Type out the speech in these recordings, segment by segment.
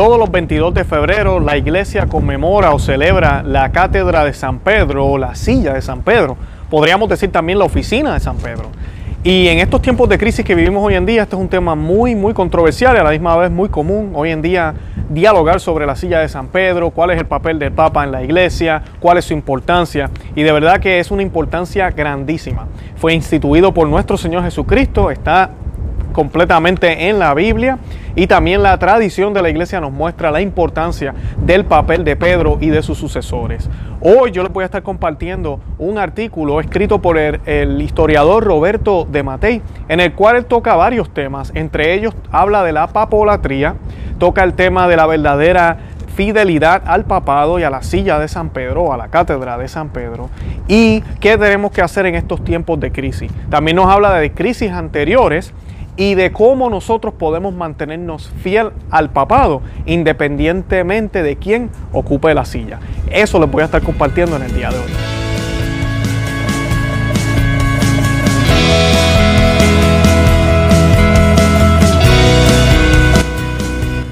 Todos los 22 de febrero la iglesia conmemora o celebra la cátedra de San Pedro o la silla de San Pedro. Podríamos decir también la oficina de San Pedro. Y en estos tiempos de crisis que vivimos hoy en día, este es un tema muy, muy controversial y a la misma vez muy común. Hoy en día dialogar sobre la silla de San Pedro, cuál es el papel del Papa en la iglesia, cuál es su importancia. Y de verdad que es una importancia grandísima. Fue instituido por nuestro Señor Jesucristo, está completamente en la Biblia y también la tradición de la iglesia nos muestra la importancia del papel de Pedro y de sus sucesores. Hoy yo les voy a estar compartiendo un artículo escrito por el, historiador Roberto de Matei, en el cual él toca varios temas, entre ellos habla de la papolatría, toca el tema de la verdadera fidelidad al papado y a la silla de San Pedro, a la cátedra de San Pedro, y qué tenemos que hacer en estos tiempos de crisis. También nos habla de crisis anteriores y de cómo nosotros podemos mantenernos fiel al papado independientemente de quién ocupe la silla. Eso les voy a estar compartiendo en el día de hoy.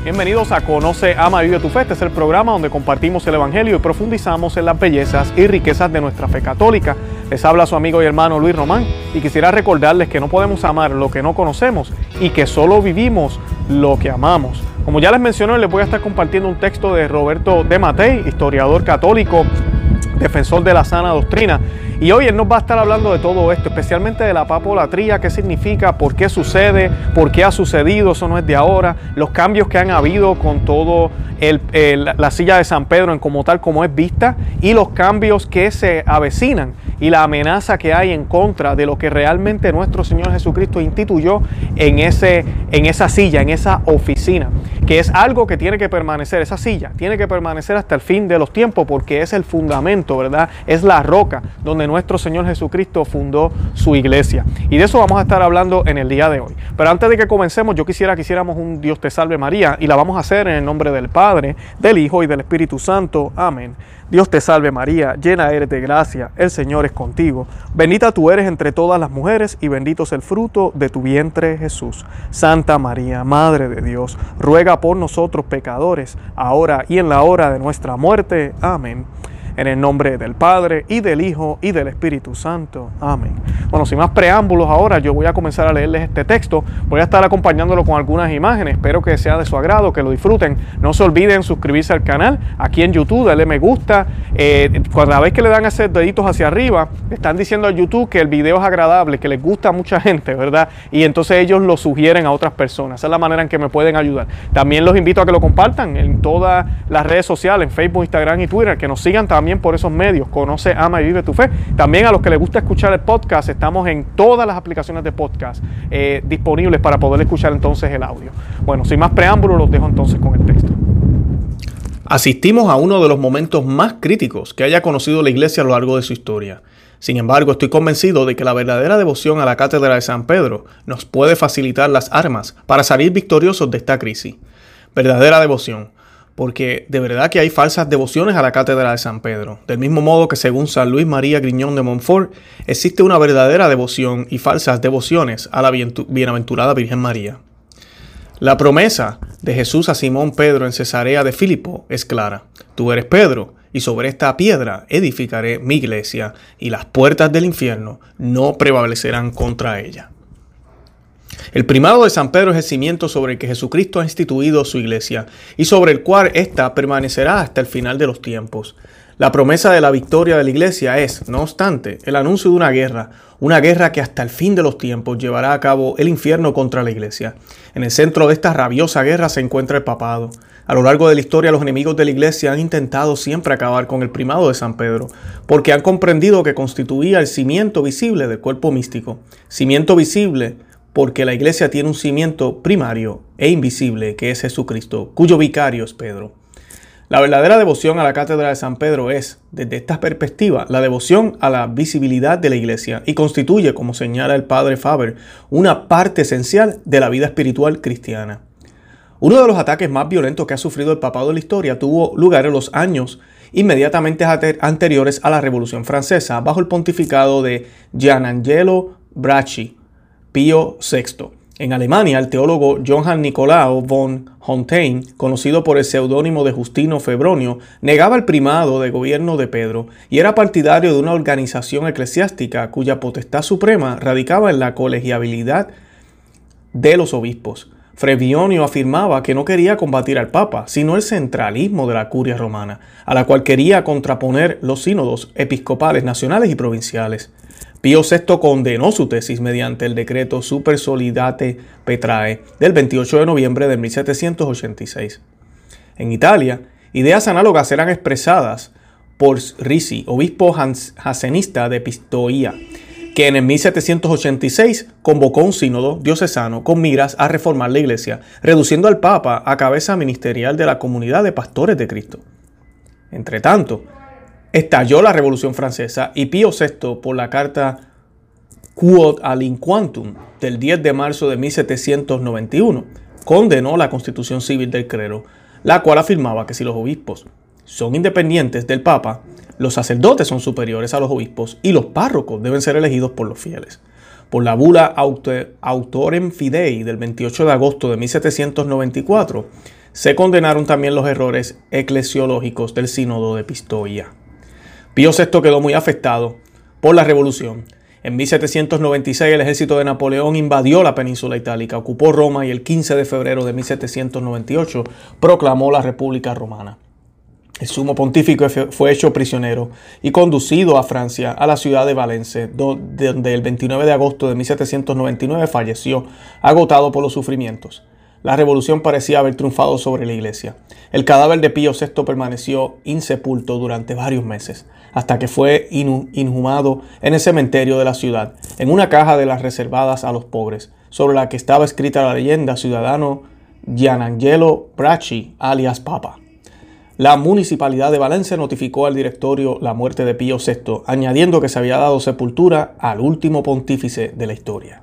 Bienvenidos a Conoce, Ama, Vive tu Fe. Este es el programa donde compartimos el Evangelio y profundizamos en las bellezas y riquezas de nuestra fe católica. Les habla su amigo y hermano Luis Román y quisiera recordarles que no podemos amar lo que no conocemos y que solo vivimos lo que amamos. Como ya les mencioné, les voy a estar compartiendo un texto de Roberto de Matei, historiador católico, defensor de la sana doctrina. Y hoy él nos va a estar hablando de todo esto, especialmente de la papolatría, qué significa, por qué sucede, por qué ha sucedido, eso no es de ahora, los cambios que han habido con todo la silla de San Pedro en como tal como es vista y los cambios que se avecinan y la amenaza que hay en contra de lo que realmente nuestro Señor Jesucristo instituyó en, ese, en esa silla, en esa oficina, que es algo que tiene que permanecer, esa silla tiene que permanecer hasta el fin de los tiempos porque es el fundamento, Es la roca donde nuestro Señor Jesucristo fundó su iglesia. Y de eso vamos a estar hablando en el día de hoy. Pero antes de que comencemos, yo quisiera que hiciéramos un Dios te salve María y la vamos a hacer en el nombre del Padre, del Hijo y del Espíritu Santo. Amén. Dios te salve María, llena eres de gracia, el Señor es contigo. Bendita tú eres entre todas las mujeres y bendito es el fruto de tu vientre Jesús. Santa María, Madre de Dios, ruega por nosotros pecadores, ahora y en la hora de nuestra muerte. Amén. En el nombre del Padre y del Hijo y del Espíritu Santo. Amén. Bueno, sin más preámbulos ahora, yo voy a comenzar a leerles este texto. Voy a estar acompañándolo con algunas imágenes. Espero que sea de su agrado, que lo disfruten. No se olviden suscribirse al canal. Aquí en YouTube, darle me gusta. Eh, cada vez que le dan ese deditos hacia arriba, están diciendo a YouTube que el video es agradable, que les gusta a mucha gente, ¿verdad? Y entonces ellos lo sugieren a otras personas. Esa es la manera en que me pueden ayudar. También los invito a que lo compartan en todas las redes sociales, en Facebook, Instagram y Twitter, que nos sigan también por esos medios. Conoce, ama y vive tu fe. También a los que les gusta escuchar el podcast, estamos en todas las aplicaciones de podcast eh, disponibles para poder escuchar entonces el audio. Bueno, sin más preámbulos, los dejo entonces con el texto. Asistimos a uno de los momentos más críticos que haya conocido la Iglesia a lo largo de su historia. Sin embargo, estoy convencido de que la verdadera devoción a la Cátedra de San Pedro nos puede facilitar las armas para salir victoriosos de esta crisis. Verdadera devoción, porque de verdad que hay falsas devociones a la cátedra de San Pedro. Del mismo modo que según San Luis María Griñón de Montfort, existe una verdadera devoción y falsas devociones a la bienaventurada Virgen María. La promesa de Jesús a Simón Pedro en Cesarea de Filipo es clara. Tú eres Pedro, y sobre esta piedra edificaré mi iglesia, y las puertas del infierno no prevalecerán contra ella. El primado de San Pedro es el cimiento sobre el que Jesucristo ha instituido su iglesia y sobre el cual ésta permanecerá hasta el final de los tiempos. La promesa de la victoria de la iglesia es, no obstante, el anuncio de una guerra, una guerra que hasta el fin de los tiempos llevará a cabo el infierno contra la iglesia. En el centro de esta rabiosa guerra se encuentra el papado. A lo largo de la historia los enemigos de la iglesia han intentado siempre acabar con el primado de San Pedro, porque han comprendido que constituía el cimiento visible del cuerpo místico. Cimiento visible porque la iglesia tiene un cimiento primario e invisible que es Jesucristo, cuyo vicario es Pedro. La verdadera devoción a la cátedra de San Pedro es, desde esta perspectiva, la devoción a la visibilidad de la iglesia y constituye, como señala el padre Faber, una parte esencial de la vida espiritual cristiana. Uno de los ataques más violentos que ha sufrido el papado en la historia tuvo lugar en los años inmediatamente anteriores a la Revolución Francesa, bajo el pontificado de Gianangelo Bracci, Pío VI. En Alemania, el teólogo Johann Nicolaus von Hontain, conocido por el seudónimo de Justino Febronio, negaba el primado de gobierno de Pedro y era partidario de una organización eclesiástica cuya potestad suprema radicaba en la colegiabilidad de los obispos. Frevionio afirmaba que no quería combatir al Papa, sino el centralismo de la curia romana, a la cual quería contraponer los sínodos episcopales nacionales y provinciales. Pío VI condenó su tesis mediante el decreto Super Solidate Petrae del 28 de noviembre de 1786. En Italia, ideas análogas eran expresadas por Risi, obispo jansenista de Pistoia, que en el 1786 convocó un sínodo diocesano con miras a reformar la iglesia, reduciendo al Papa a cabeza ministerial de la comunidad de pastores de Cristo. Entretanto, estalló la Revolución Francesa y Pío VI, por la carta Quod Alinquantum del 10 de marzo de 1791, condenó la constitución civil del clero, la cual afirmaba que si los obispos son independientes del Papa, los sacerdotes son superiores a los obispos y los párrocos deben ser elegidos por los fieles. Por la bula Autorem Fidei del 28 de agosto de 1794, se condenaron también los errores eclesiológicos del sínodo de Pistoia. Pío VI quedó muy afectado por la revolución. En 1796 el ejército de Napoleón invadió la península itálica, ocupó Roma y el 15 de febrero de 1798 proclamó la República Romana. El sumo pontífico fue hecho prisionero y conducido a Francia, a la ciudad de Valencia, donde el 29 de agosto de 1799 falleció, agotado por los sufrimientos. La revolución parecía haber triunfado sobre la iglesia. El cadáver de Pío VI permaneció insepulto durante varios meses, hasta que fue inhumado en el cementerio de la ciudad, en una caja de las reservadas a los pobres, sobre la que estaba escrita la leyenda ciudadano Gianangelo Bracci, alias Papa. La municipalidad de Valencia notificó al directorio la muerte de Pío VI, añadiendo que se había dado sepultura al último pontífice de la historia.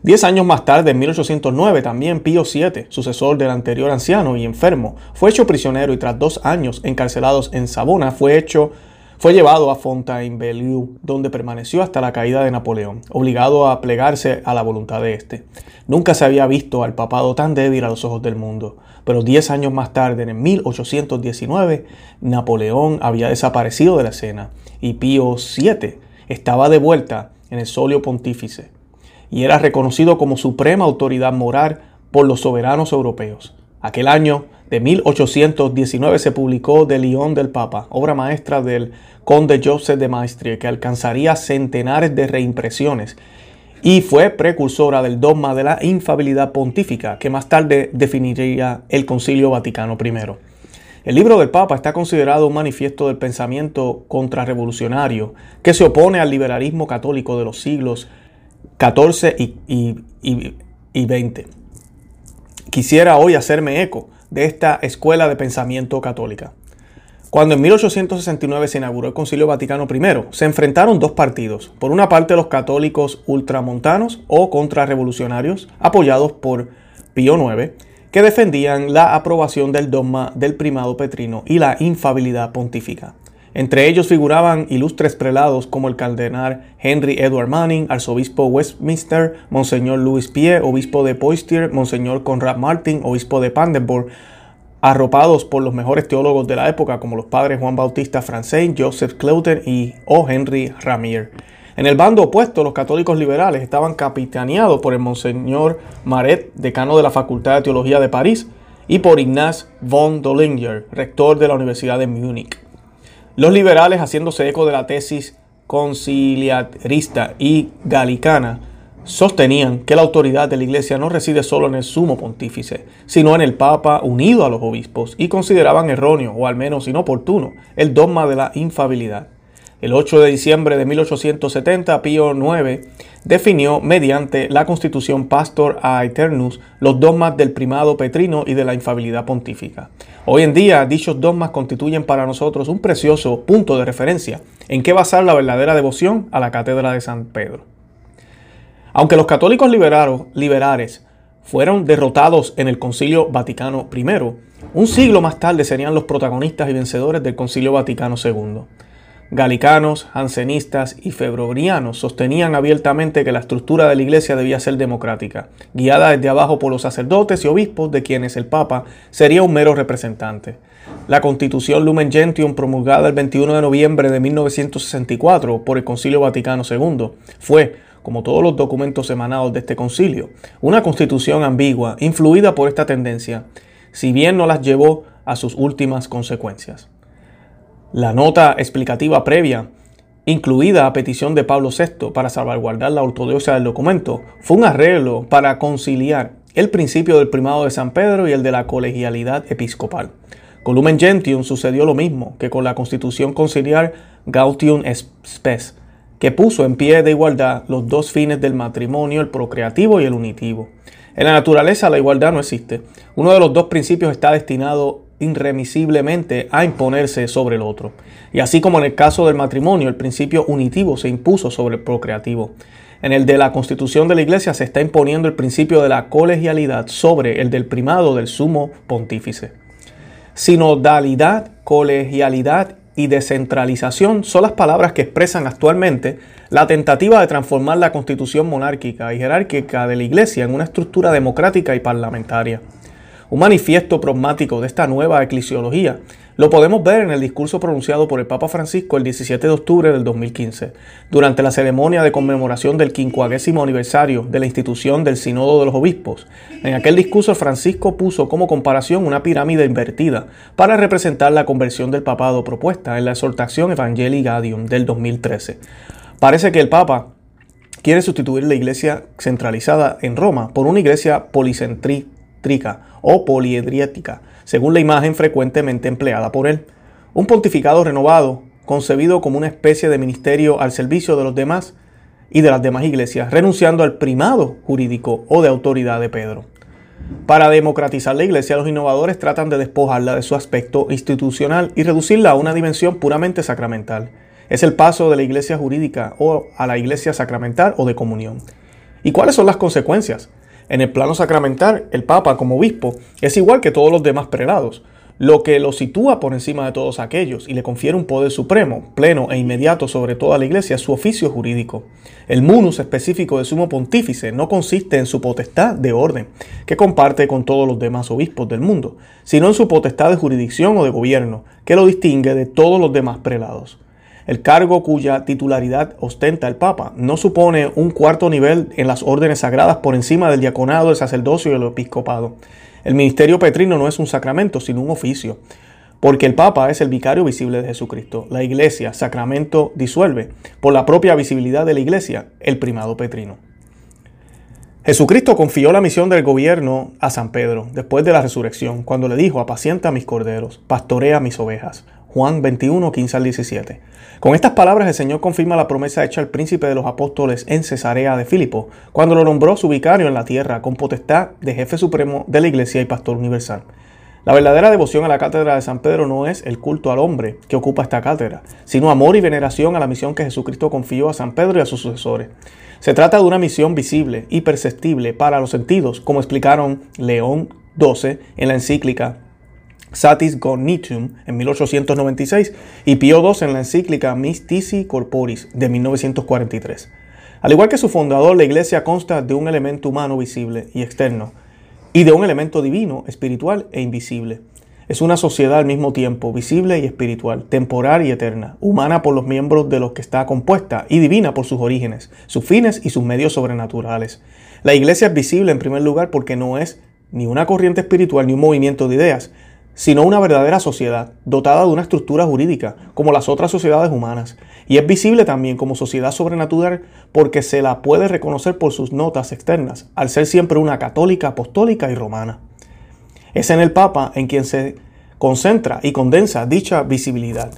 Diez años más tarde, en 1809, también Pío VII, sucesor del anterior anciano y enfermo, fue hecho prisionero y tras dos años encarcelados en Sabona, fue hecho fue llevado a Fontainebleau, donde permaneció hasta la caída de Napoleón, obligado a plegarse a la voluntad de éste. Nunca se había visto al papado tan débil a los ojos del mundo, pero diez años más tarde, en 1819, Napoleón había desaparecido de la escena y Pío VII estaba de vuelta en el solio pontífice y era reconocido como suprema autoridad moral por los soberanos europeos. Aquel año de 1819 se publicó De León del Papa, obra maestra del conde Joseph de Maistre, que alcanzaría centenares de reimpresiones y fue precursora del dogma de la infabilidad pontífica, que más tarde definiría el Concilio Vaticano I. El libro del Papa está considerado un manifiesto del pensamiento contrarrevolucionario que se opone al liberalismo católico de los siglos 14 y, y, 20. Quisiera hoy hacerme eco de esta escuela de pensamiento católica. Cuando en 1869 se inauguró el Concilio Vaticano I, se enfrentaron dos partidos. Por una parte los católicos ultramontanos o contrarrevolucionarios, apoyados por Pío IX, que defendían la aprobación del dogma del primado petrino y la infabilidad pontífica. Entre ellos figuraban ilustres prelados como el cardenal Henry Edward Manning, arzobispo Westminster, Monseñor Louis Pie, obispo de Poitiers, Monseñor Conrad Martin, obispo de Panderborg, arropados por los mejores teólogos de la época como los padres Juan Bautista Francais, Joseph Clouten y O. Henry Ramier. En el bando opuesto, los católicos liberales estaban capitaneados por el Monseñor Maret, decano de la Facultad de Teología de París, y por Ignaz von Dollinger, rector de la Universidad de Múnich. Los liberales, haciéndose eco de la tesis conciliarista y galicana, sostenían que la autoridad de la Iglesia no reside solo en el sumo pontífice, sino en el Papa unido a los obispos, y consideraban erróneo, o al menos inoportuno, el dogma de la infabilidad. El 8 de diciembre de 1870, Pío IX definió mediante la Constitución Pastor a Aeternus los dogmas del primado petrino y de la infabilidad pontífica. Hoy en día, dichos dogmas constituyen para nosotros un precioso punto de referencia en que basar la verdadera devoción a la cátedra de San Pedro. Aunque los católicos liberales fueron derrotados en el Concilio Vaticano I, un siglo más tarde serían los protagonistas y vencedores del Concilio Vaticano II. Galicanos, jansenistas y febronianos sostenían abiertamente que la estructura de la iglesia debía ser democrática, guiada desde abajo por los sacerdotes y obispos de quienes el Papa sería un mero representante. La constitución Lumen Gentium promulgada el 21 de noviembre de 1964 por el Concilio Vaticano II fue, como todos los documentos emanados de este concilio, una constitución ambigua, influida por esta tendencia, si bien no las llevó a sus últimas consecuencias. La nota explicativa previa, incluida a petición de Pablo VI para salvaguardar la ortodoxia del documento, fue un arreglo para conciliar el principio del primado de San Pedro y el de la colegialidad episcopal. Con Lumen Gentium sucedió lo mismo que con la constitución conciliar Gautium Spes, que puso en pie de igualdad los dos fines del matrimonio, el procreativo y el unitivo. En la naturaleza la igualdad no existe. Uno de los dos principios está destinado irremisiblemente a imponerse sobre el otro. Y así como en el caso del matrimonio, el principio unitivo se impuso sobre el procreativo. En el de la constitución de la iglesia se está imponiendo el principio de la colegialidad sobre el del primado del sumo pontífice. Sinodalidad, colegialidad y descentralización son las palabras que expresan actualmente la tentativa de transformar la constitución monárquica y jerárquica de la iglesia en una estructura democrática y parlamentaria. Un manifiesto pragmático de esta nueva eclesiología lo podemos ver en el discurso pronunciado por el Papa Francisco el 17 de octubre del 2015, durante la ceremonia de conmemoración del quincuagésimo aniversario de la institución del Sínodo de los Obispos. En aquel discurso Francisco puso como comparación una pirámide invertida para representar la conversión del papado propuesta en la exhortación Evangelii Gaudium del 2013. Parece que el Papa quiere sustituir la iglesia centralizada en Roma por una iglesia o poliedriética, según la imagen frecuentemente empleada por él. Un pontificado renovado, concebido como una especie de ministerio al servicio de los demás y de las demás iglesias, renunciando al primado jurídico o de autoridad de Pedro. Para democratizar la iglesia, los innovadores tratan de despojarla de su aspecto institucional y reducirla a una dimensión puramente sacramental. Es el paso de la iglesia jurídica o a la iglesia sacramental o de comunión. ¿Y cuáles son las consecuencias? En el plano sacramental, el Papa como obispo es igual que todos los demás prelados, lo que lo sitúa por encima de todos aquellos y le confiere un poder supremo, pleno e inmediato sobre toda la iglesia es su oficio jurídico. El munus específico de sumo pontífice no consiste en su potestad de orden, que comparte con todos los demás obispos del mundo, sino en su potestad de jurisdicción o de gobierno, que lo distingue de todos los demás prelados. El cargo cuya titularidad ostenta el Papa no supone un cuarto nivel en las órdenes sagradas por encima del diaconado, el sacerdocio y el episcopado. El ministerio petrino no es un sacramento, sino un oficio, porque el Papa es el vicario visible de Jesucristo. La Iglesia, sacramento, disuelve, por la propia visibilidad de la Iglesia, el primado petrino. Jesucristo confió la misión del gobierno a San Pedro después de la resurrección, cuando le dijo, apacienta mis corderos, pastorea mis ovejas. Juan 21, 15 al 17. Con estas palabras el Señor confirma la promesa hecha al príncipe de los apóstoles en Cesarea de Filipo, cuando lo nombró su vicario en la tierra, con potestad de jefe supremo de la iglesia y pastor universal. La verdadera devoción a la cátedra de San Pedro no es el culto al hombre que ocupa esta cátedra, sino amor y veneración a la misión que Jesucristo confió a San Pedro y a sus sucesores. Se trata de una misión visible y perceptible para los sentidos, como explicaron León XII en la encíclica Satis Gonitum en 1896 y Pío II en la encíclica Mystici Corporis de 1943. Al igual que su fundador, la iglesia consta de un elemento humano visible y externo y de un elemento divino, espiritual e invisible. Es una sociedad al mismo tiempo visible y espiritual, temporal y eterna, humana por los miembros de los que está compuesta y divina por sus orígenes, sus fines y sus medios sobrenaturales. La iglesia es visible en primer lugar porque no es ni una corriente espiritual ni un movimiento de ideas, sino una verdadera sociedad, dotada de una estructura jurídica, como las otras sociedades humanas. Y es visible también como sociedad sobrenatural porque se la puede reconocer por sus notas externas, al ser siempre una católica, apostólica y romana. Es en el Papa en quien se concentra y condensa dicha visibilidad.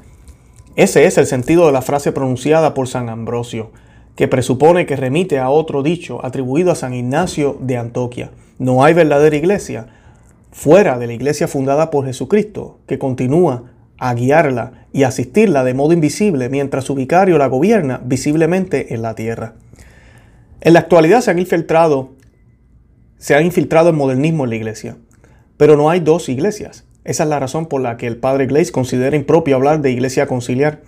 Ese es el sentido de la frase pronunciada por San Ambrosio, que presupone que remite a otro dicho atribuido a San Ignacio de Antoquia. No hay verdadera iglesia fuera de la iglesia fundada por Jesucristo, que continúa a guiarla y asistirla de modo invisible mientras su vicario la gobierna visiblemente en la tierra. En la actualidad se han infiltrado, se han infiltrado el modernismo en la iglesia, pero no hay dos iglesias. Esa es la razón por la que el padre Glaze considera impropio hablar de iglesia conciliar.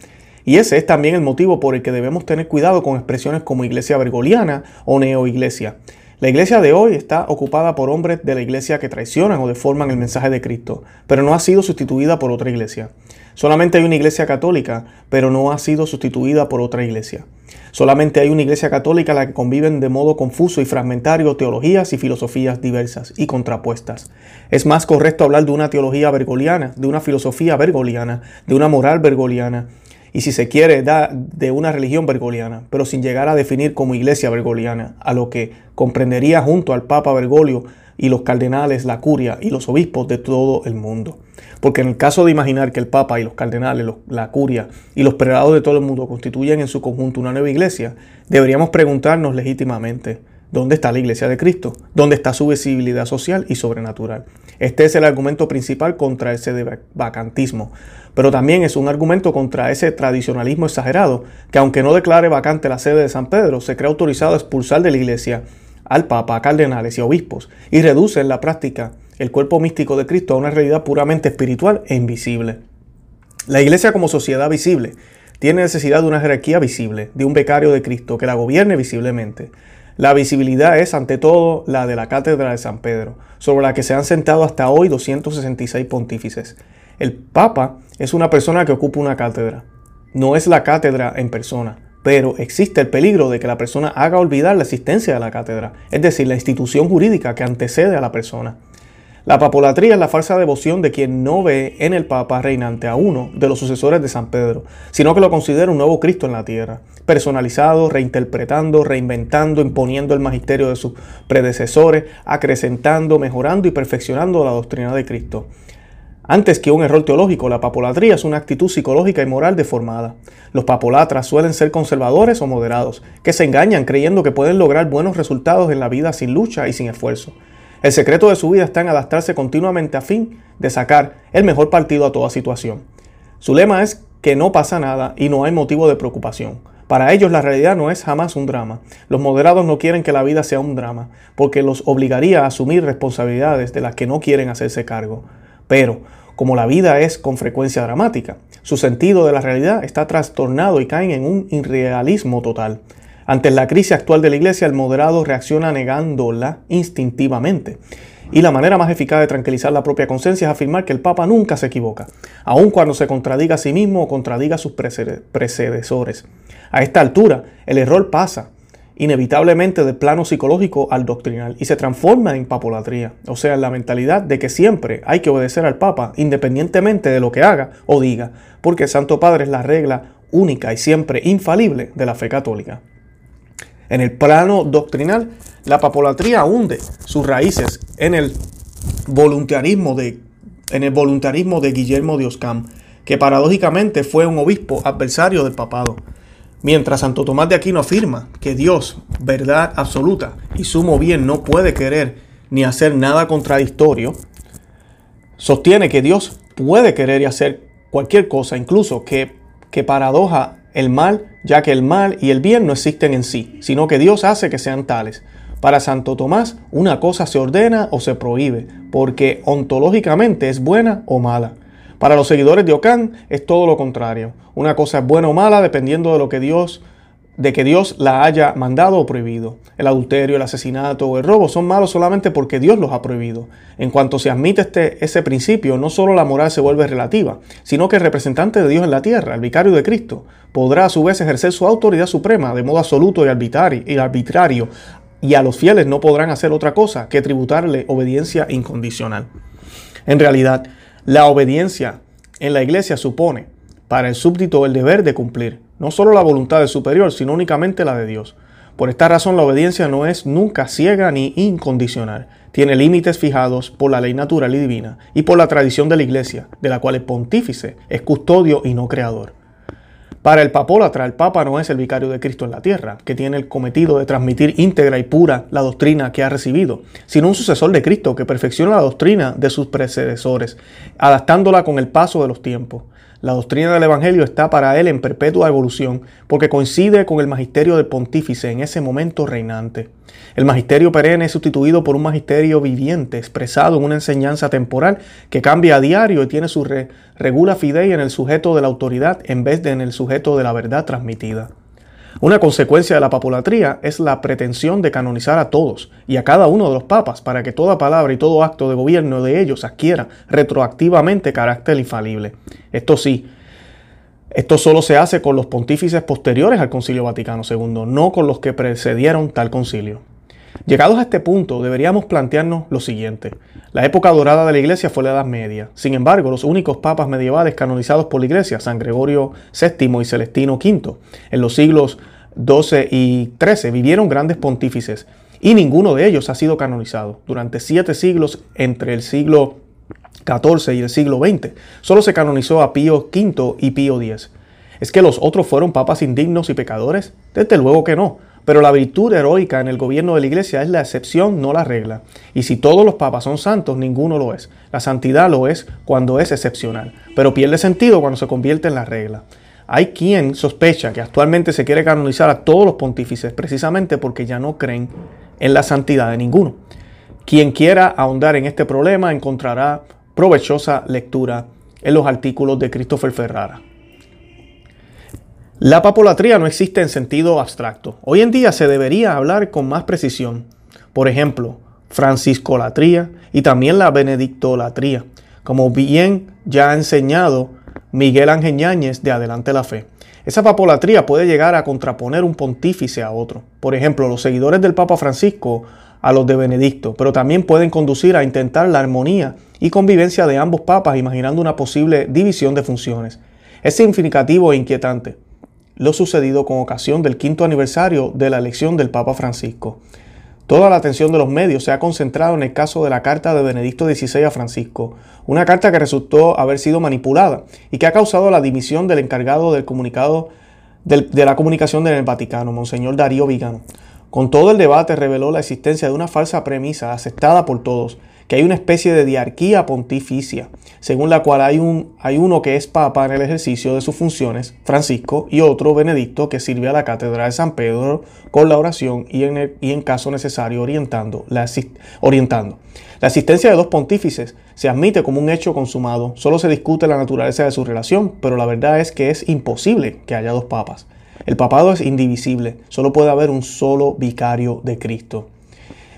Y ese es también el motivo por el que debemos tener cuidado con expresiones como iglesia bergoliana o neoiglesia. La iglesia de hoy está ocupada por hombres de la iglesia que traicionan o deforman el mensaje de Cristo, pero no ha sido sustituida por otra iglesia. Solamente hay una iglesia católica, pero no ha sido sustituida por otra iglesia. Solamente hay una iglesia católica en la que conviven de modo confuso y fragmentario teologías y filosofías diversas y contrapuestas. Es más correcto hablar de una teología bergoliana, de una filosofía bergoliana, de una moral bergoliana, y si se quiere, da de una religión bergoliana, pero sin llegar a definir como iglesia bergoliana, a lo que comprendería junto al Papa Bergoglio y los cardenales, la curia y los obispos de todo el mundo. Porque en el caso de imaginar que el Papa y los cardenales, la curia y los prelados de todo el mundo constituyen en su conjunto una nueva iglesia, deberíamos preguntarnos legítimamente, ¿dónde está la iglesia de Cristo? ¿Dónde está su visibilidad social y sobrenatural? Este es el argumento principal contra ese vacantismo, pero también es un argumento contra ese tradicionalismo exagerado, que aunque no declare vacante la sede de San Pedro, se cree autorizado a expulsar de la iglesia al Papa, a cardenales y obispos, y reduce en la práctica el cuerpo místico de Cristo a una realidad puramente espiritual e invisible. La iglesia como sociedad visible tiene necesidad de una jerarquía visible, de un becario de Cristo que la gobierne visiblemente. La visibilidad es ante todo la de la cátedra de San Pedro, sobre la que se han sentado hasta hoy 266 pontífices. El Papa es una persona que ocupa una cátedra. No es la cátedra en persona, pero existe el peligro de que la persona haga olvidar la existencia de la cátedra, es decir, la institución jurídica que antecede a la persona. La papolatría es la falsa devoción de quien no ve en el Papa reinante a uno de los sucesores de San Pedro, sino que lo considera un nuevo Cristo en la tierra, personalizado, reinterpretando, reinventando, imponiendo el magisterio de sus predecesores, acrecentando, mejorando y perfeccionando la doctrina de Cristo. Antes que un error teológico, la papolatría es una actitud psicológica y moral deformada. Los papolatras suelen ser conservadores o moderados, que se engañan creyendo que pueden lograr buenos resultados en la vida sin lucha y sin esfuerzo. El secreto de su vida está en adaptarse continuamente a fin de sacar el mejor partido a toda situación. Su lema es que no pasa nada y no hay motivo de preocupación. Para ellos la realidad no es jamás un drama. Los moderados no quieren que la vida sea un drama, porque los obligaría a asumir responsabilidades de las que no quieren hacerse cargo. Pero, como la vida es con frecuencia dramática, su sentido de la realidad está trastornado y caen en un irrealismo total. Ante la crisis actual de la iglesia, el moderado reacciona negándola instintivamente. Y la manera más eficaz de tranquilizar la propia conciencia es afirmar que el Papa nunca se equivoca, aun cuando se contradiga a sí mismo o contradiga a sus predecesores. A esta altura, el error pasa inevitablemente del plano psicológico al doctrinal y se transforma en papolatría, o sea, en la mentalidad de que siempre hay que obedecer al Papa independientemente de lo que haga o diga, porque el Santo Padre es la regla única y siempre infalible de la fe católica. En el plano doctrinal, la papolatría hunde sus raíces en el voluntarismo de, en el voluntarismo de Guillermo de Oscam, que paradójicamente fue un obispo adversario del papado. Mientras Santo Tomás de Aquino afirma que Dios, verdad absoluta y sumo bien, no puede querer ni hacer nada contradictorio, sostiene que Dios puede querer y hacer cualquier cosa, incluso que, que paradoja el mal, ya que el mal y el bien no existen en sí, sino que Dios hace que sean tales. Para Santo Tomás, una cosa se ordena o se prohíbe, porque ontológicamente es buena o mala. Para los seguidores de Ocán es todo lo contrario. Una cosa es buena o mala dependiendo de lo que Dios de que Dios la haya mandado o prohibido. El adulterio, el asesinato o el robo son malos solamente porque Dios los ha prohibido. En cuanto se admite este, ese principio, no solo la moral se vuelve relativa, sino que el representante de Dios en la tierra, el vicario de Cristo, podrá a su vez ejercer su autoridad suprema de modo absoluto y arbitrario, y a los fieles no podrán hacer otra cosa que tributarle obediencia incondicional. En realidad, la obediencia en la iglesia supone para el súbdito el deber de cumplir no solo la voluntad del superior, sino únicamente la de Dios. Por esta razón la obediencia no es nunca ciega ni incondicional. Tiene límites fijados por la ley natural y divina y por la tradición de la iglesia, de la cual el pontífice es custodio y no creador. Para el papólatra, el papa no es el vicario de Cristo en la tierra, que tiene el cometido de transmitir íntegra y pura la doctrina que ha recibido, sino un sucesor de Cristo que perfecciona la doctrina de sus predecesores, adaptándola con el paso de los tiempos. La doctrina del Evangelio está para él en perpetua evolución porque coincide con el magisterio del pontífice en ese momento reinante. El magisterio perenne es sustituido por un magisterio viviente expresado en una enseñanza temporal que cambia a diario y tiene su regula fidei en el sujeto de la autoridad en vez de en el sujeto de la verdad transmitida. Una consecuencia de la papolatría es la pretensión de canonizar a todos y a cada uno de los papas para que toda palabra y todo acto de gobierno de ellos adquiera retroactivamente carácter infalible. Esto sí, esto solo se hace con los pontífices posteriores al Concilio Vaticano II, no con los que precedieron tal concilio. Llegados a este punto, deberíamos plantearnos lo siguiente. La época dorada de la Iglesia fue la Edad Media. Sin embargo, los únicos papas medievales canonizados por la Iglesia, San Gregorio VII y Celestino V, en los siglos XII y XIII, vivieron grandes pontífices y ninguno de ellos ha sido canonizado. Durante siete siglos, entre el siglo XIV y el siglo XX, solo se canonizó a Pío V y Pío X. ¿Es que los otros fueron papas indignos y pecadores? Desde luego que no. Pero la virtud heroica en el gobierno de la iglesia es la excepción, no la regla. Y si todos los papas son santos, ninguno lo es. La santidad lo es cuando es excepcional, pero pierde sentido cuando se convierte en la regla. Hay quien sospecha que actualmente se quiere canonizar a todos los pontífices precisamente porque ya no creen en la santidad de ninguno. Quien quiera ahondar en este problema encontrará provechosa lectura en los artículos de Christopher Ferrara. La papolatría no existe en sentido abstracto. Hoy en día se debería hablar con más precisión. Por ejemplo, franciscolatría y también la benedictolatría, como bien ya ha enseñado Miguel Ángel Ñáñez de Adelante la Fe. Esa papolatría puede llegar a contraponer un pontífice a otro. Por ejemplo, los seguidores del Papa Francisco a los de Benedicto, pero también pueden conducir a intentar la armonía y convivencia de ambos papas, imaginando una posible división de funciones. Es significativo e inquietante lo sucedido con ocasión del quinto aniversario de la elección del Papa Francisco. Toda la atención de los medios se ha concentrado en el caso de la carta de Benedicto XVI a Francisco, una carta que resultó haber sido manipulada y que ha causado la dimisión del encargado del comunicado de la comunicación del Vaticano, Monseñor Darío Vigano. Con todo el debate reveló la existencia de una falsa premisa aceptada por todos, que hay una especie de diarquía pontificia, según la cual hay, un, hay uno que es papa en el ejercicio de sus funciones, Francisco, y otro, Benedicto, que sirve a la cátedra de San Pedro con la oración y en, y en caso necesario orientando la, orientando. La existencia de dos pontífices se admite como un hecho consumado, solo se discute la naturaleza de su relación, pero la verdad es que es imposible que haya dos papas. El papado es indivisible, solo puede haber un solo vicario de Cristo.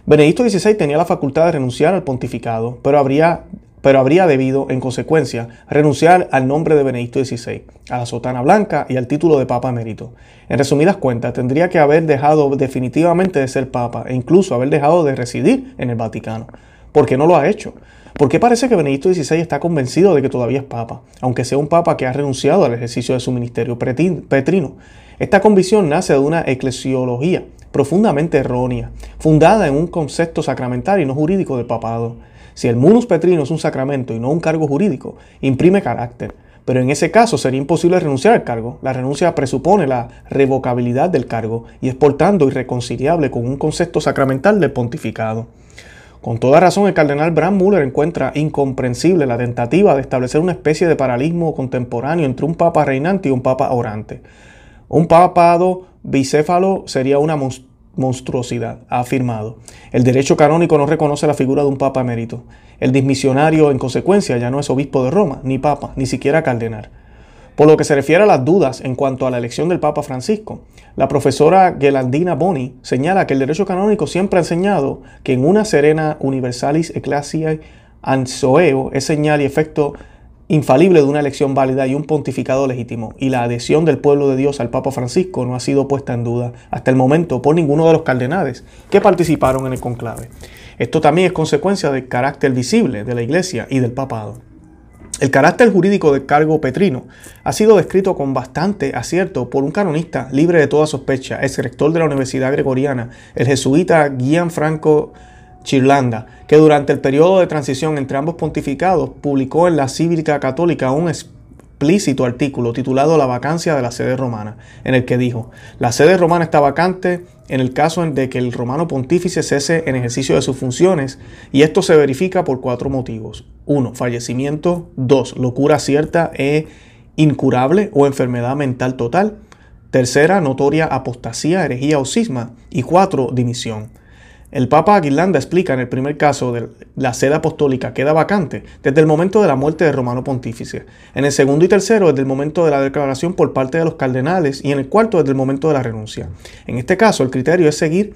Benedicto XVI tenía la facultad de renunciar al pontificado, pero habría, pero habría debido, en consecuencia, renunciar al nombre de Benedicto XVI, a la sotana blanca y al título de Papa Emérito. En resumidas cuentas, tendría que haber dejado definitivamente de ser Papa e incluso haber dejado de residir en el Vaticano. ¿Por qué no lo ha hecho? ¿Por qué parece que Benedicto XVI está convencido de que todavía es Papa, aunque sea un Papa que ha renunciado al ejercicio de su ministerio petrino? Esta convicción nace de una eclesiología profundamente errónea, fundada en un concepto sacramental y no jurídico del papado. Si el munus petrino es un sacramento y no un cargo jurídico, imprime carácter, pero en ese caso sería imposible renunciar al cargo. La renuncia presupone la revocabilidad del cargo y es por tanto irreconciliable con un concepto sacramental del pontificado. Con toda razón, el cardenal Bram Müller encuentra incomprensible la tentativa de establecer una especie de paralismo contemporáneo entre un papa reinante y un papa orante. Un papado bicéfalo sería una monstruosidad, ha afirmado. El derecho canónico no reconoce la figura de un papa emérito. El dismisionario, en consecuencia, ya no es obispo de Roma, ni papa, ni siquiera cardenal. Por lo que se refiere a las dudas en cuanto a la elección del Papa Francisco, la profesora Gelandina Boni señala que el derecho canónico siempre ha enseñado que en una serena universalis ecclesiae ansoeo es señal y efecto infalible de una elección válida y un pontificado legítimo, y la adhesión del pueblo de Dios al Papa Francisco no ha sido puesta en duda hasta el momento por ninguno de los cardenales que participaron en el conclave. Esto también es consecuencia del carácter visible de la Iglesia y del papado. El carácter jurídico del cargo petrino ha sido descrito con bastante acierto por un canonista libre de toda sospecha, ex rector de la Universidad Gregoriana, el jesuita Gianfranco Chirlanda, que durante el periodo de transición entre ambos pontificados publicó en la Cívica Católica un explícito artículo titulado La vacancia de la sede romana, en el que dijo, la sede romana está vacante en el caso de que el romano pontífice cese en ejercicio de sus funciones, y esto se verifica por cuatro motivos. 1. Fallecimiento. 2. Locura cierta e incurable o enfermedad mental total. Tercera, notoria apostasía, herejía o cisma. Y cuatro, dimisión. El Papa Aguilanda explica en el primer caso de la sede apostólica queda vacante desde el momento de la muerte de Romano Pontífice, en el segundo y tercero desde el momento de la declaración por parte de los cardenales y en el cuarto desde el momento de la renuncia. En este caso el criterio es seguir,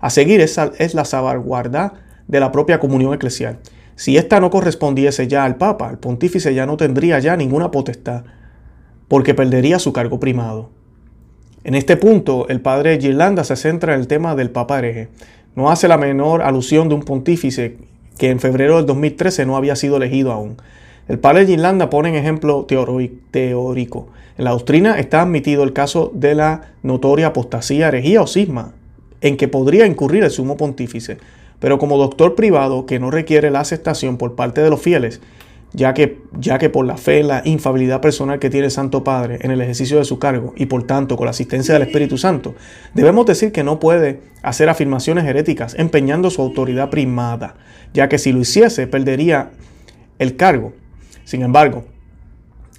a seguir es, es la salvaguarda de la propia comunión eclesial. Si ésta no correspondiese ya al Papa, el pontífice ya no tendría ya ninguna potestad, porque perdería su cargo primado. En este punto, el padre Girlanda se centra en el tema del Papa hereje no hace la menor alusión de un pontífice que en febrero del 2013 no había sido elegido aún. El padre de Irlanda pone en ejemplo teórico. En la doctrina está admitido el caso de la notoria apostasía, herejía o cisma, en que podría incurrir el sumo pontífice, pero como doctor privado que no requiere la aceptación por parte de los fieles, ya que, ya que por la fe la infabilidad personal que tiene el Santo Padre en el ejercicio de su cargo y por tanto con la asistencia del Espíritu Santo, debemos decir que no puede hacer afirmaciones heréticas empeñando su autoridad primada, ya que si lo hiciese perdería el cargo. Sin embargo,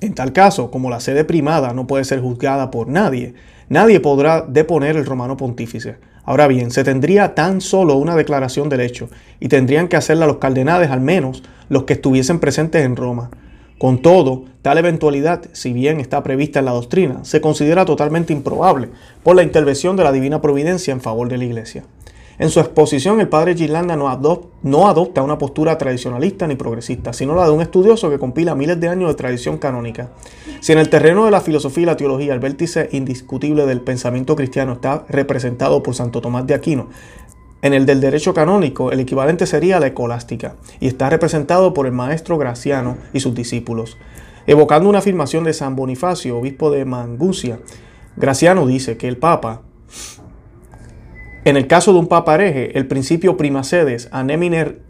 en tal caso, como la sede primada no puede ser juzgada por nadie, nadie podrá deponer el romano pontífice. Ahora bien, se tendría tan solo una declaración del hecho y tendrían que hacerla los cardenales al menos los que estuviesen presentes en Roma. Con todo, tal eventualidad, si bien está prevista en la doctrina, se considera totalmente improbable por la intervención de la divina providencia en favor de la Iglesia. En su exposición, el padre Girlanda no, adopta una postura tradicionalista ni progresista, sino la de un estudioso que compila miles de años de tradición canónica. Si en el terreno de la filosofía y la teología el vértice indiscutible del pensamiento cristiano está representado por Santo Tomás de Aquino, en el del derecho canónico, el equivalente sería la escolástica, y está representado por el maestro Graciano y sus discípulos. Evocando una afirmación de San Bonifacio, obispo de Mangucia, Graciano dice que el Papa, en el caso de un Papa hereje, el principio prima sedes, aneminer,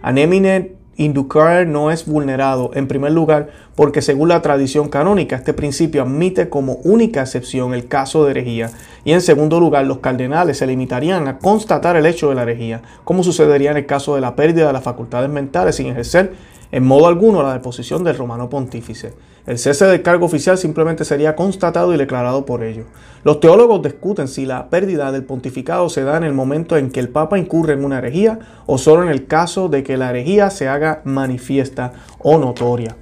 aneminer Inducar no es vulnerado, en primer lugar, porque según la tradición canónica, este principio admite como única excepción el caso de herejía, y en segundo lugar, los cardenales se limitarían a constatar el hecho de la herejía, como sucedería en el caso de la pérdida de las facultades mentales sin ejercer en modo alguno la deposición del romano pontífice. El cese del cargo oficial simplemente sería constatado y declarado por ello. Los teólogos discuten si la pérdida del pontificado se da en el momento en que el Papa incurre en una herejía o solo en el caso de que la herejía se haga manifiesta o notoria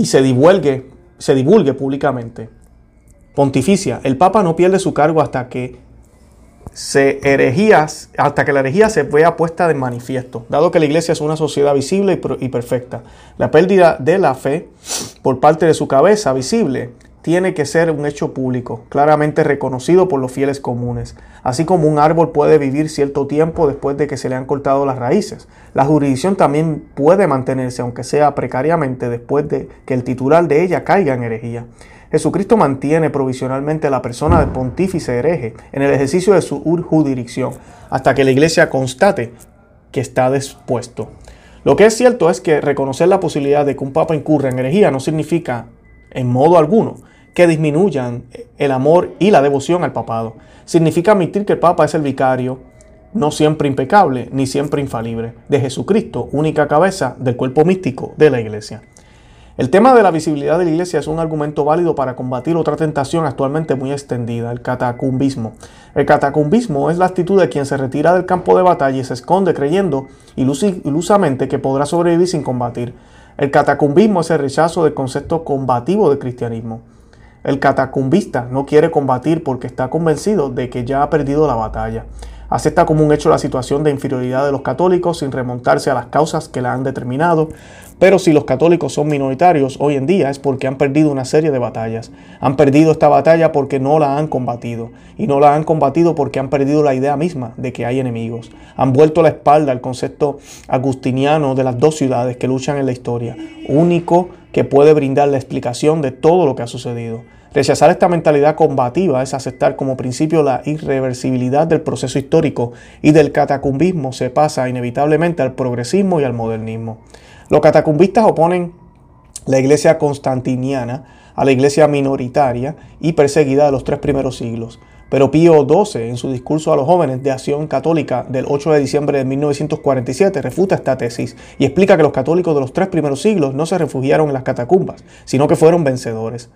y se divulgue, se divulgue públicamente. Pontificia, el Papa no pierde su cargo hasta que se herejías, hasta que la herejía se vea puesta de manifiesto, dado que la iglesia es una sociedad visible y perfecta. La pérdida de la fe por parte de su cabeza visible tiene que ser un hecho público, claramente reconocido por los fieles comunes, así como un árbol puede vivir cierto tiempo después de que se le han cortado las raíces. La jurisdicción también puede mantenerse, aunque sea precariamente, después de que el titular de ella caiga en herejía. Jesucristo mantiene provisionalmente la persona del pontífice hereje en el ejercicio de su jurisdicción hasta que la iglesia constate que está dispuesto. Lo que es cierto es que reconocer la posibilidad de que un papa incurra en herejía no significa en modo alguno que disminuyan el amor y la devoción al papado. Significa admitir que el papa es el vicario, no siempre impecable ni siempre infalible, de Jesucristo, única cabeza del cuerpo místico de la iglesia. El tema de la visibilidad de la iglesia es un argumento válido para combatir otra tentación actualmente muy extendida, el catacumbismo. El catacumbismo es la actitud de quien se retira del campo de batalla y se esconde creyendo ilusamente que podrá sobrevivir sin combatir. El catacumbismo es el rechazo del concepto combativo del cristianismo. El catacumbista no quiere combatir porque está convencido de que ya ha perdido la batalla. Acepta como un hecho la situación de inferioridad de los católicos sin remontarse a las causas que la han determinado. Pero si los católicos son minoritarios hoy en día es porque han perdido una serie de batallas. Han perdido esta batalla porque no la han combatido. Y no la han combatido porque han perdido la idea misma de que hay enemigos. Han vuelto la espalda al concepto agustiniano de las dos ciudades que luchan en la historia, único que puede brindar la explicación de todo lo que ha sucedido. Rechazar esta mentalidad combativa es aceptar como principio la irreversibilidad del proceso histórico y del catacumbismo se pasa inevitablemente al progresismo y al modernismo. Los catacumbistas oponen la iglesia constantiniana a la iglesia minoritaria y perseguida de los tres primeros siglos. Pero Pío XII, en su discurso a los jóvenes de Acción Católica del 8 de diciembre de 1947, refuta esta tesis y explica que los católicos de los tres primeros siglos no se refugiaron en las catacumbas, sino que fueron vencedores.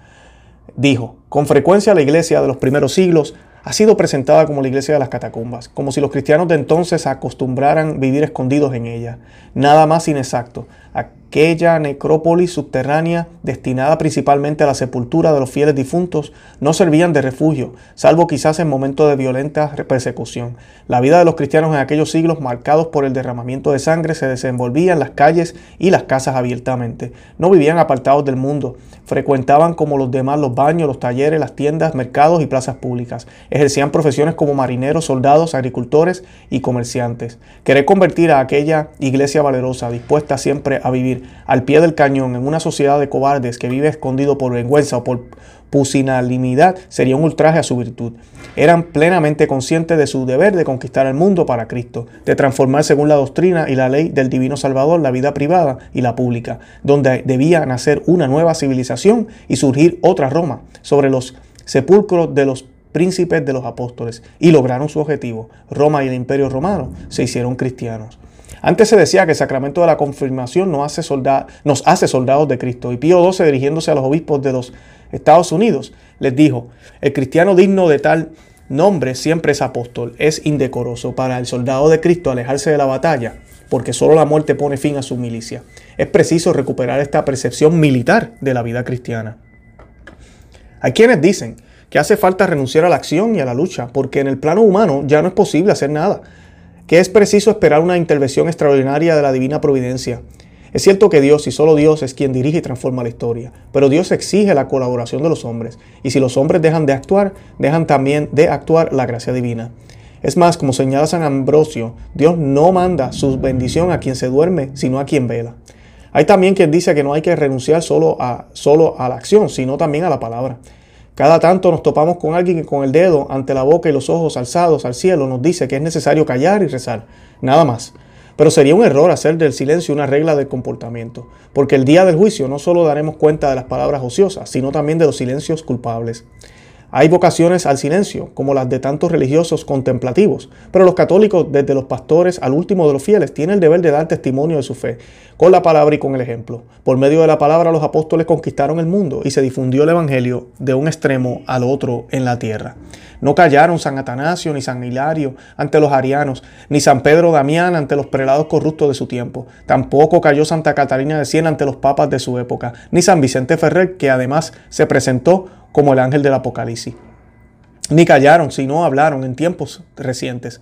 Dijo, con frecuencia la iglesia de los primeros siglos ha sido presentada como la iglesia de las catacumbas, como si los cristianos de entonces acostumbraran vivir escondidos en ella. Nada más inexacto aquella necrópolis subterránea destinada principalmente a la sepultura de los fieles difuntos no servían de refugio, salvo quizás en momentos de violenta persecución. La vida de los cristianos en aquellos siglos marcados por el derramamiento de sangre se desenvolvía en las calles y las casas abiertamente. No vivían apartados del mundo, frecuentaban como los demás los baños, los talleres, las tiendas, mercados y plazas públicas. Ejercían profesiones como marineros, soldados, agricultores y comerciantes. Querer convertir a aquella iglesia valerosa, dispuesta siempre a vivir al pie del cañón en una sociedad de cobardes que vive escondido por vergüenza o por pusilanimidad sería un ultraje a su virtud. Eran plenamente conscientes de su deber de conquistar el mundo para Cristo, de transformar según la doctrina y la ley del divino Salvador la vida privada y la pública, donde debía nacer una nueva civilización y surgir otra Roma sobre los sepulcros de los príncipes de los apóstoles y lograron su objetivo. Roma y el imperio romano se hicieron cristianos. Antes se decía que el sacramento de la confirmación nos hace, nos hace soldados de Cristo. Y Pío XII, dirigiéndose a los obispos de los Estados Unidos, les dijo, el cristiano digno de tal nombre siempre es apóstol. Es indecoroso para el soldado de Cristo alejarse de la batalla, porque solo la muerte pone fin a su milicia. Es preciso recuperar esta percepción militar de la vida cristiana. Hay quienes dicen que hace falta renunciar a la acción y a la lucha, porque en el plano humano ya no es posible hacer nada que es preciso esperar una intervención extraordinaria de la divina providencia. Es cierto que Dios y solo Dios es quien dirige y transforma la historia, pero Dios exige la colaboración de los hombres, y si los hombres dejan de actuar, dejan también de actuar la gracia divina. Es más, como señala San Ambrosio, Dios no manda su bendición a quien se duerme, sino a quien vela. Hay también quien dice que no hay que renunciar solo a, solo a la acción, sino también a la palabra. Cada tanto nos topamos con alguien que con el dedo ante la boca y los ojos alzados al cielo nos dice que es necesario callar y rezar. Nada más. Pero sería un error hacer del silencio una regla del comportamiento, porque el día del juicio no solo daremos cuenta de las palabras ociosas, sino también de los silencios culpables. Hay vocaciones al silencio, como las de tantos religiosos contemplativos, pero los católicos, desde los pastores al último de los fieles, tienen el deber de dar testimonio de su fe, con la palabra y con el ejemplo. Por medio de la palabra los apóstoles conquistaron el mundo y se difundió el Evangelio de un extremo al otro en la tierra. No callaron San Atanasio ni San Hilario ante los arianos, ni San Pedro Damián ante los prelados corruptos de su tiempo. Tampoco cayó Santa Catalina de Siena ante los papas de su época, ni San Vicente Ferrer, que además se presentó como el ángel del Apocalipsis. Ni callaron, sino hablaron en tiempos recientes.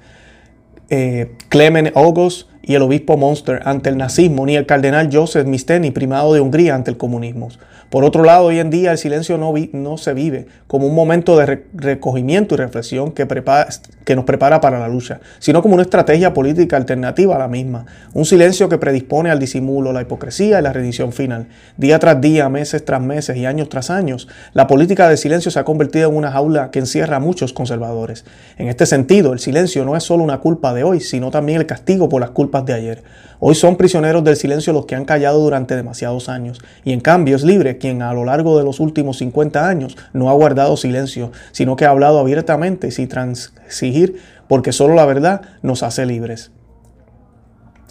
Eh, Clement August y el obispo Monster ante el nazismo, ni el cardenal Joseph Misteni, primado de Hungría, ante el comunismo. Por otro lado, hoy en día el silencio no, no se vive como un momento de recogimiento y reflexión que, prepara, que nos prepara para la lucha, sino como una estrategia política alternativa a la misma. Un silencio que predispone al disimulo, la hipocresía y la rendición final. Día tras día, meses tras meses y años tras años, la política de silencio se ha convertido en una jaula que encierra a muchos conservadores. En este sentido, el silencio no es solo una culpa de hoy, sino también el castigo por las culpas de ayer. Hoy son prisioneros del silencio los que han callado durante demasiados años, y en cambio es libre quien a lo largo de los últimos 50 años no ha guardado silencio, sino que ha hablado abiertamente sin transigir, porque solo la verdad nos hace libres.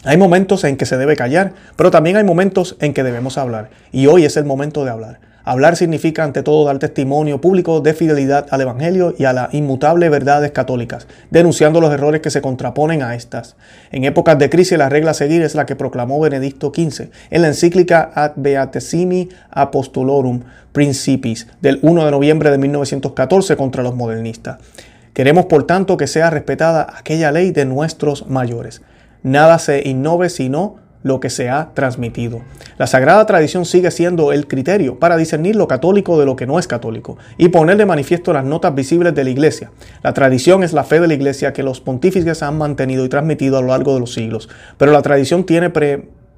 Hay momentos en que se debe callar, pero también hay momentos en que debemos hablar, y hoy es el momento de hablar. Hablar significa ante todo dar testimonio público de fidelidad al Evangelio y a las inmutables verdades católicas, denunciando los errores que se contraponen a estas. En épocas de crisis la regla a seguir es la que proclamó Benedicto XV en la encíclica Ad Beatissimi Apostolorum Principis del 1 de noviembre de 1914 contra los modernistas. Queremos por tanto que sea respetada aquella ley de nuestros mayores. Nada se innove sino lo que se ha transmitido. La sagrada tradición sigue siendo el criterio para discernir lo católico de lo que no es católico y poner de manifiesto las notas visibles de la Iglesia. La tradición es la fe de la Iglesia que los pontífices han mantenido y transmitido a lo largo de los siglos, pero la tradición tiene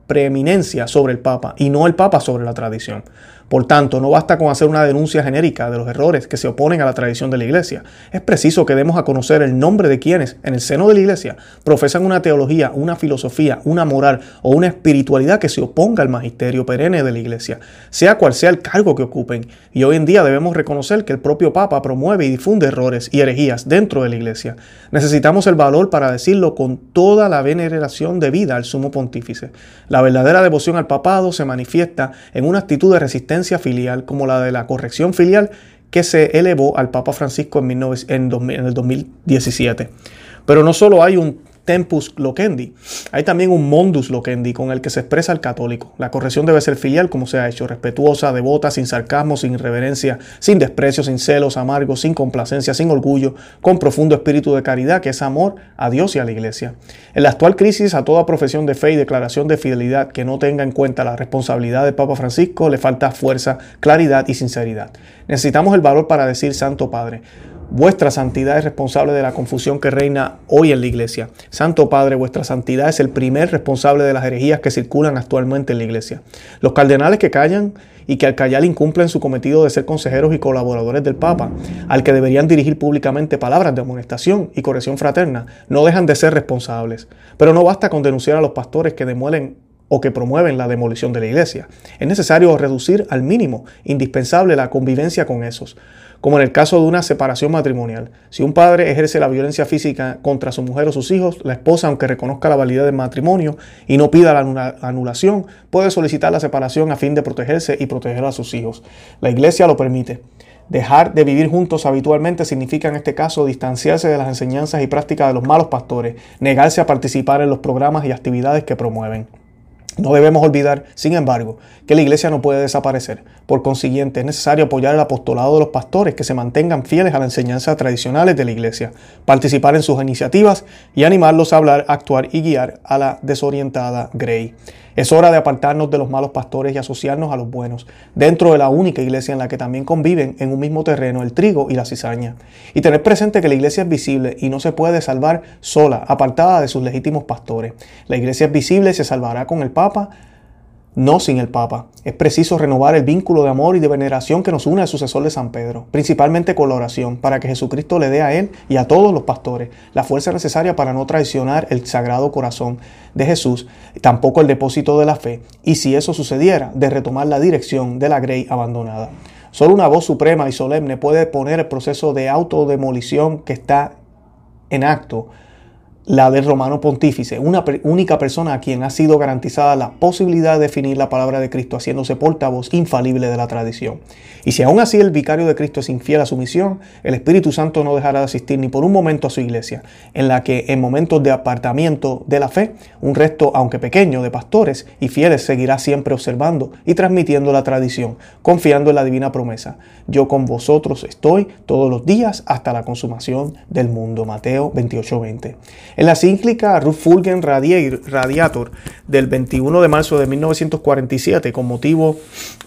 preeminencia sobre el Papa y no el Papa sobre la tradición. Por tanto, no basta con hacer una denuncia genérica de los errores que se oponen a la tradición de la Iglesia. Es preciso que demos a conocer el nombre de quienes, en el seno de la Iglesia, profesan una teología, una filosofía, una moral o una espiritualidad que se oponga al magisterio perenne de la Iglesia, sea cual sea el cargo que ocupen. Y hoy en día debemos reconocer que el propio Papa promueve y difunde errores y herejías dentro de la Iglesia. Necesitamos el valor para decirlo con toda la veneración debida al sumo pontífice. La verdadera devoción al papado se manifiesta en una actitud de resistencia filial como la de la corrección filial que se elevó al Papa Francisco en, el 2017. Pero no solo hay un tempus loquendi. Hay también un mondus loquendi con el que se expresa el católico. La corrección debe ser filial como se ha hecho, respetuosa, devota, sin sarcasmo, sin irreverencia, sin desprecio, sin celos, amargos, sin complacencia, sin orgullo, con profundo espíritu de caridad que es amor a Dios y a la Iglesia. En la actual crisis a toda profesión de fe y declaración de fidelidad que no tenga en cuenta la responsabilidad del Papa Francisco le falta fuerza, claridad y sinceridad. Necesitamos el valor para decir Santo Padre. Vuestra santidad es responsable de la confusión que reina hoy en la iglesia. Santo Padre, vuestra santidad es el primer responsable de las herejías que circulan actualmente en la iglesia. Los cardenales que callan y que al callar incumplen su cometido de ser consejeros y colaboradores del Papa, al que deberían dirigir públicamente palabras de amonestación y corrección fraterna, no dejan de ser responsables. Pero no basta con denunciar a los pastores que demuelen o que promueven la demolición de la iglesia. Es necesario reducir al mínimo indispensable la convivencia con esos como en el caso de una separación matrimonial. Si un padre ejerce la violencia física contra su mujer o sus hijos, la esposa, aunque reconozca la validez del matrimonio y no pida la anulación, puede solicitar la separación a fin de protegerse y proteger a sus hijos. La iglesia lo permite. Dejar de vivir juntos habitualmente significa en este caso distanciarse de las enseñanzas y prácticas de los malos pastores, negarse a participar en los programas y actividades que promueven. No debemos olvidar, sin embargo, que la iglesia no puede desaparecer. Por consiguiente, es necesario apoyar el apostolado de los pastores que se mantengan fieles a las enseñanzas tradicionales de la iglesia, participar en sus iniciativas y animarlos a hablar, actuar y guiar a la desorientada Grey. Es hora de apartarnos de los malos pastores y asociarnos a los buenos, dentro de la única iglesia en la que también conviven en un mismo terreno el trigo y la cizaña. Y tener presente que la iglesia es visible y no se puede salvar sola, apartada de sus legítimos pastores. La iglesia es visible y se salvará con el Papa, no sin el Papa. Es preciso renovar el vínculo de amor y de veneración que nos une al sucesor de San Pedro, principalmente con la oración, para que Jesucristo le dé a él y a todos los pastores la fuerza necesaria para no traicionar el sagrado corazón de Jesús, tampoco el depósito de la fe, y si eso sucediera, de retomar la dirección de la grey abandonada. Solo una voz suprema y solemne puede poner el proceso de autodemolición que está en acto la del romano pontífice, una única persona a quien ha sido garantizada la posibilidad de definir la palabra de Cristo haciéndose portavoz infalible de la tradición. Y si aún así el vicario de Cristo es infiel a su misión, el Espíritu Santo no dejará de asistir ni por un momento a su iglesia, en la que en momentos de apartamiento de la fe, un resto, aunque pequeño, de pastores y fieles seguirá siempre observando y transmitiendo la tradición, confiando en la divina promesa. Yo con vosotros estoy todos los días hasta la consumación del mundo. Mateo 28:20. En la cíclica Fulgen Radiator del 21 de marzo de 1947, con motivo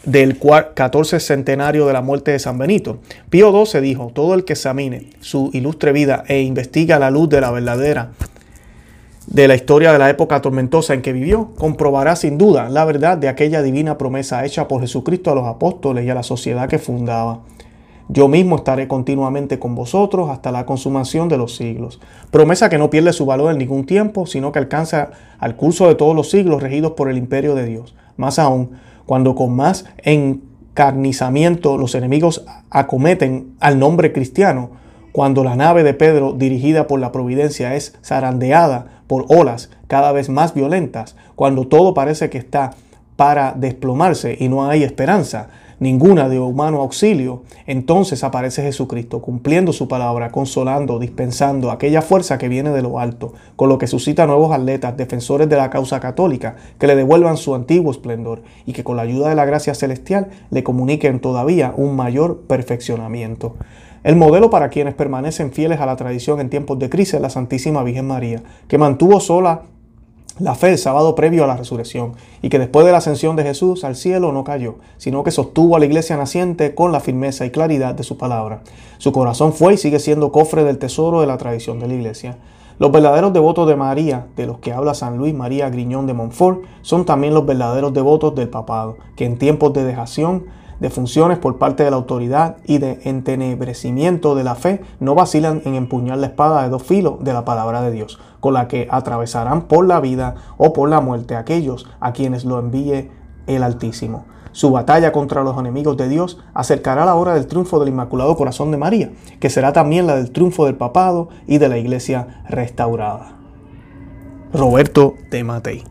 del 14 centenario de la muerte de San Benito, Pío XII dijo, todo el que examine su ilustre vida e investiga la luz de la verdadera de la historia de la época tormentosa en que vivió, comprobará sin duda la verdad de aquella divina promesa hecha por Jesucristo a los apóstoles y a la sociedad que fundaba. Yo mismo estaré continuamente con vosotros hasta la consumación de los siglos. Promesa que no pierde su valor en ningún tiempo, sino que alcanza al curso de todos los siglos regidos por el imperio de Dios. Más aún, cuando con más encarnizamiento los enemigos acometen al nombre cristiano, cuando la nave de Pedro, dirigida por la providencia, es zarandeada por olas cada vez más violentas, cuando todo parece que está para desplomarse y no hay esperanza, ninguna de humano auxilio, entonces aparece Jesucristo cumpliendo su palabra, consolando, dispensando aquella fuerza que viene de lo alto, con lo que suscita nuevos atletas, defensores de la causa católica, que le devuelvan su antiguo esplendor y que con la ayuda de la gracia celestial le comuniquen todavía un mayor perfeccionamiento. El modelo para quienes permanecen fieles a la tradición en tiempos de crisis es la Santísima Virgen María, que mantuvo sola la fe el sábado previo a la resurrección y que después de la ascensión de Jesús al cielo no cayó, sino que sostuvo a la iglesia naciente con la firmeza y claridad de su palabra. Su corazón fue y sigue siendo cofre del tesoro de la tradición de la iglesia. Los verdaderos devotos de María, de los que habla San Luis María Griñón de Montfort, son también los verdaderos devotos del papado, que en tiempos de dejación de funciones por parte de la autoridad y de entenebrecimiento de la fe, no vacilan en empuñar la espada de dos filos de la palabra de Dios, con la que atravesarán por la vida o por la muerte aquellos a quienes lo envíe el Altísimo. Su batalla contra los enemigos de Dios acercará la hora del triunfo del Inmaculado Corazón de María, que será también la del triunfo del papado y de la iglesia restaurada. Roberto de Matei.